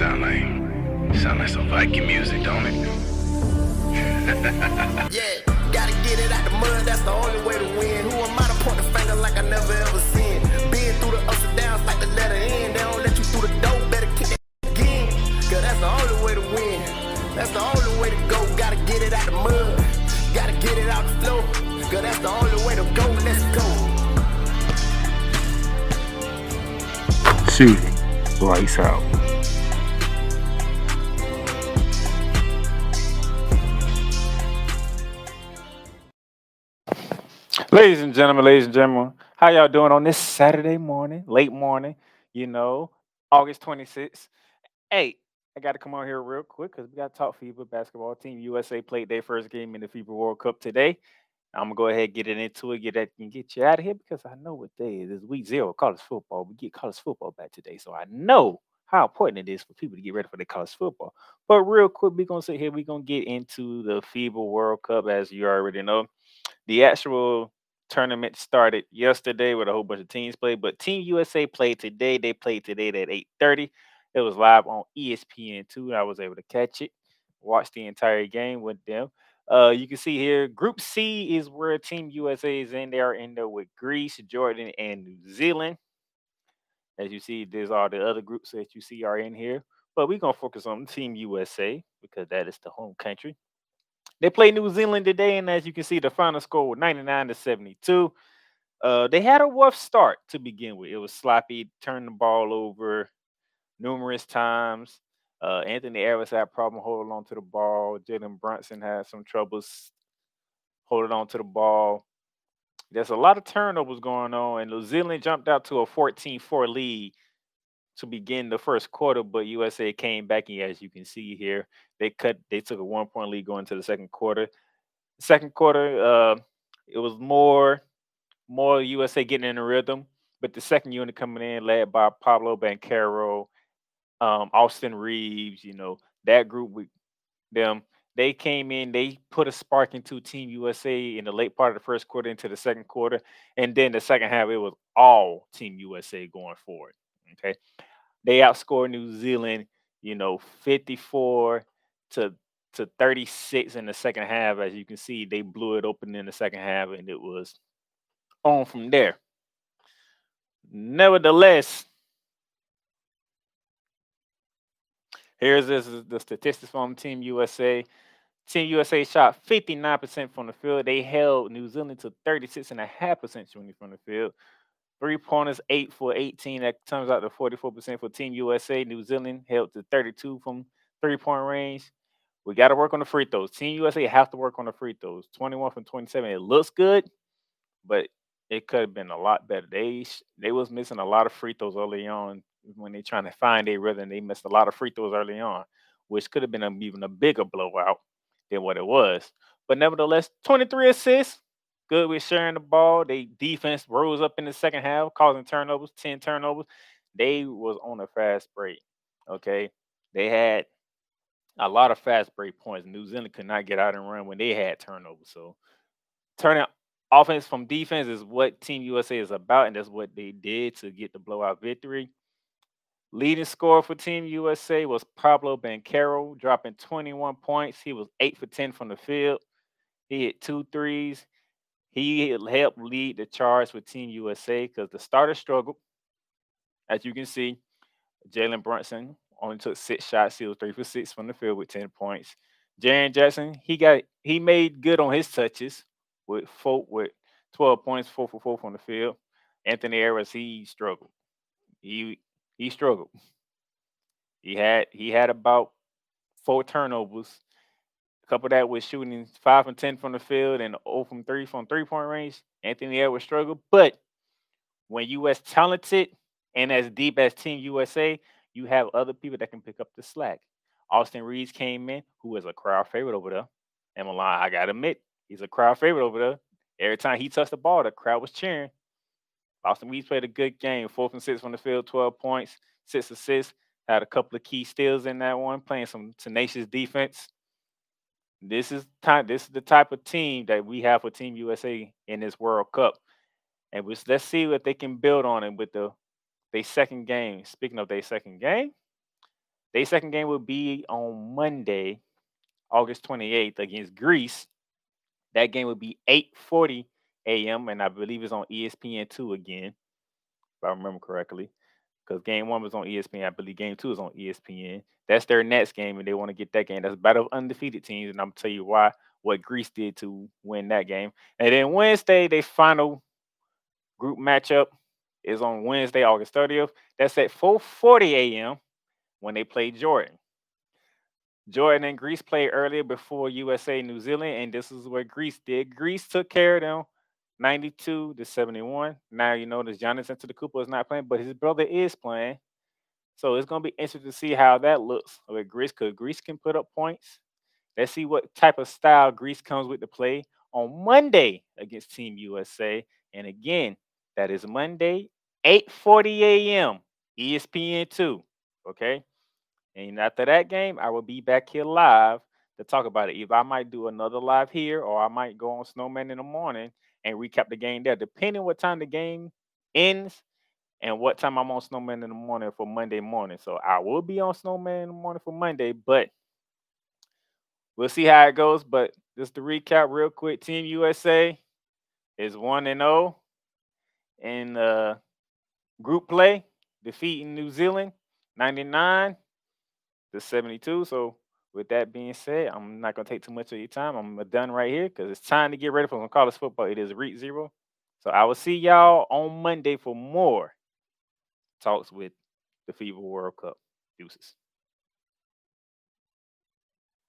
like sound like some Viking music, don't it? Yeah, gotta get it out the mud, that's the only way to win. Who am I to point the finger like I never ever seen? Been through the ups and downs like the letter N. They don't let you through the door, better kick that again. Cause that's the only way to win. That's the only way to go. Gotta get it out the mud. Gotta get it out the flow. Cause that's the only way to go. Let's go. Shoot it. Lights out. Ladies and gentlemen, ladies and gentlemen, how y'all doing on this Saturday morning, late morning, you know, August 26th? Hey, I got to come on here real quick because we got to talk FIBA basketball team. USA played their first game in the FIBA World Cup today. I'm going to go ahead and get into it, get that, and get you out of here because I know what day is. Week zero, college football. We get college football back today. So I know how important it is for people to get ready for their college football. But real quick, we're going to sit here, we're going to get into the FIBA World Cup, as you already know. The actual tournament started yesterday with a whole bunch of teams played, but Team USA played today. They played today at 8:30. It was live on E ESPN2. I was able to catch it, watch the entire game with them. Uh, you can see here, Group C is where Team USA is in. They are in there with Greece, Jordan, and New Zealand. As you see, there's all the other groups that you see are in here. But we're gonna focus on Team USA because that is the home country. They played New Zealand today, and as you can see, the final score was 99 to 72. Uh, they had a rough start to begin with. It was sloppy, turned the ball over numerous times. Uh, Anthony Harris had a problem holding on to the ball. Jalen Brunson had some troubles holding on to the ball. There's a lot of turnovers going on, and New Zealand jumped out to a 14-4 lead to begin the first quarter, but USA came back, and as you can see here, they cut. They took a one-point lead going to the second quarter. Second quarter, uh, it was more, more USA getting in the rhythm, but the second unit coming in, led by Pablo Banchero, um, Austin Reaves, you know that group with them. They came in, they put a spark into Team USA in the late part of the first quarter into the second quarter, and then the second half it was all Team USA going forward. Okay, they outscored New Zealand, you know, 54 to to 36 in the second half. As you can see, they blew it open in the second half, and it was on from there. Nevertheless, here's this is the statistics from Team USA. Team USA shot 59% from the field. They held New Zealand to 36.5% shooting from the field. Three pointers, eight for 18. That comes out to 44% for Team USA. New Zealand held to 32 from three point range. We got to work on the free throws. Team USA have to work on the free throws. 21 from 27. It looks good, but it could have been a lot better. They they was missing a lot of free throws early on when they trying to find their rhythm. They missed a lot of free throws early on, which could have been a, even a bigger blowout than what it was. But nevertheless, 23 assists. Good with sharing the ball. They defense rose up in the second half, causing turnovers, 10 turnovers. They was on a fast break. Okay. They had a lot of fast break points. New Zealand could not get out and run when they had turnovers. So turning offense from defense is what Team USA is about, and that's what they did to get the blowout victory. Leading scorer for Team USA was Pablo Banchero, dropping 21 points. He was 8 for 10 from the field. He hit two threes. He helped lead the charge with Team USA because the starter struggled. As you can see, Jalen Brunson only took six shots. He was three for six from the field with 10 points. Jaren Jackson, he got he made good on his touches with four with 12 points, four for four from the field. Anthony Harris, he struggled. He he struggled. He had he had about four turnovers. Couple that with shooting five from ten from the field and 0 from three from three point range. Anthony Edwards struggled, but when you as talented and as deep as Team USA, you have other people that can pick up the slack. Austin Reaves came in, who is a crowd favorite over there. And Milan, I gotta admit, he's a crowd favorite over there. Every time he touched the ball, the crowd was cheering. Austin Reaves played a good game, four from six from the field, 12 points, six assists, had a couple of key steals in that one, playing some tenacious defense. This is time. This is the type of team that we have for Team USA in this World Cup, and we, let's see what they can build on it with the their second game. Speaking of their second game, Their second game will be on Monday, August 28th against Greece. That game will be 8:40 a.m. and I believe it's on ESPN two again, if I remember correctly. Because game one was on ESPN, I believe game two is on ESPN. That's their next game, and they want to get that game. That's battle of undefeated teams, and I'm gonna tell you why what Greece did to win that game. And then Wednesday, they final group matchup is on Wednesday, August 30th. That's at 4:40 a.m. when they play Jordan. Jordan and Greece played earlier before USA New Zealand, and this is what Greece did. Greece took care of them 92 to 71. Now you notice Giannis Antetokounmpo is not playing, but his brother is playing. So it's gonna be interesting to see how that looks with Greece, because Greece can put up points. Let's see what type of style Greece comes with to play on Monday against Team USA. And again, that is Monday, 8:40 a.m. ESPN 2. Okay. And after that game, I will be back here live to talk about it. Either I might do another live here or I might go on Snowman in the morning and recap the game there, depending what time the game ends and what time I'm on Snowman in the morning for Monday morning. So I will be on Snowman in the morning for Monday, but we'll see how it goes. But just to recap real quick, Team USA is 1 and 0 in uh, group play, defeating New Zealand 99 to 72. So with that being said, I'm not gonna take too much of your time. I'm uh, done right here because it's time to get ready for college football. It is REIT zero. So I will see y'all on Monday for more talks with the FIBA World Cup. Deuces.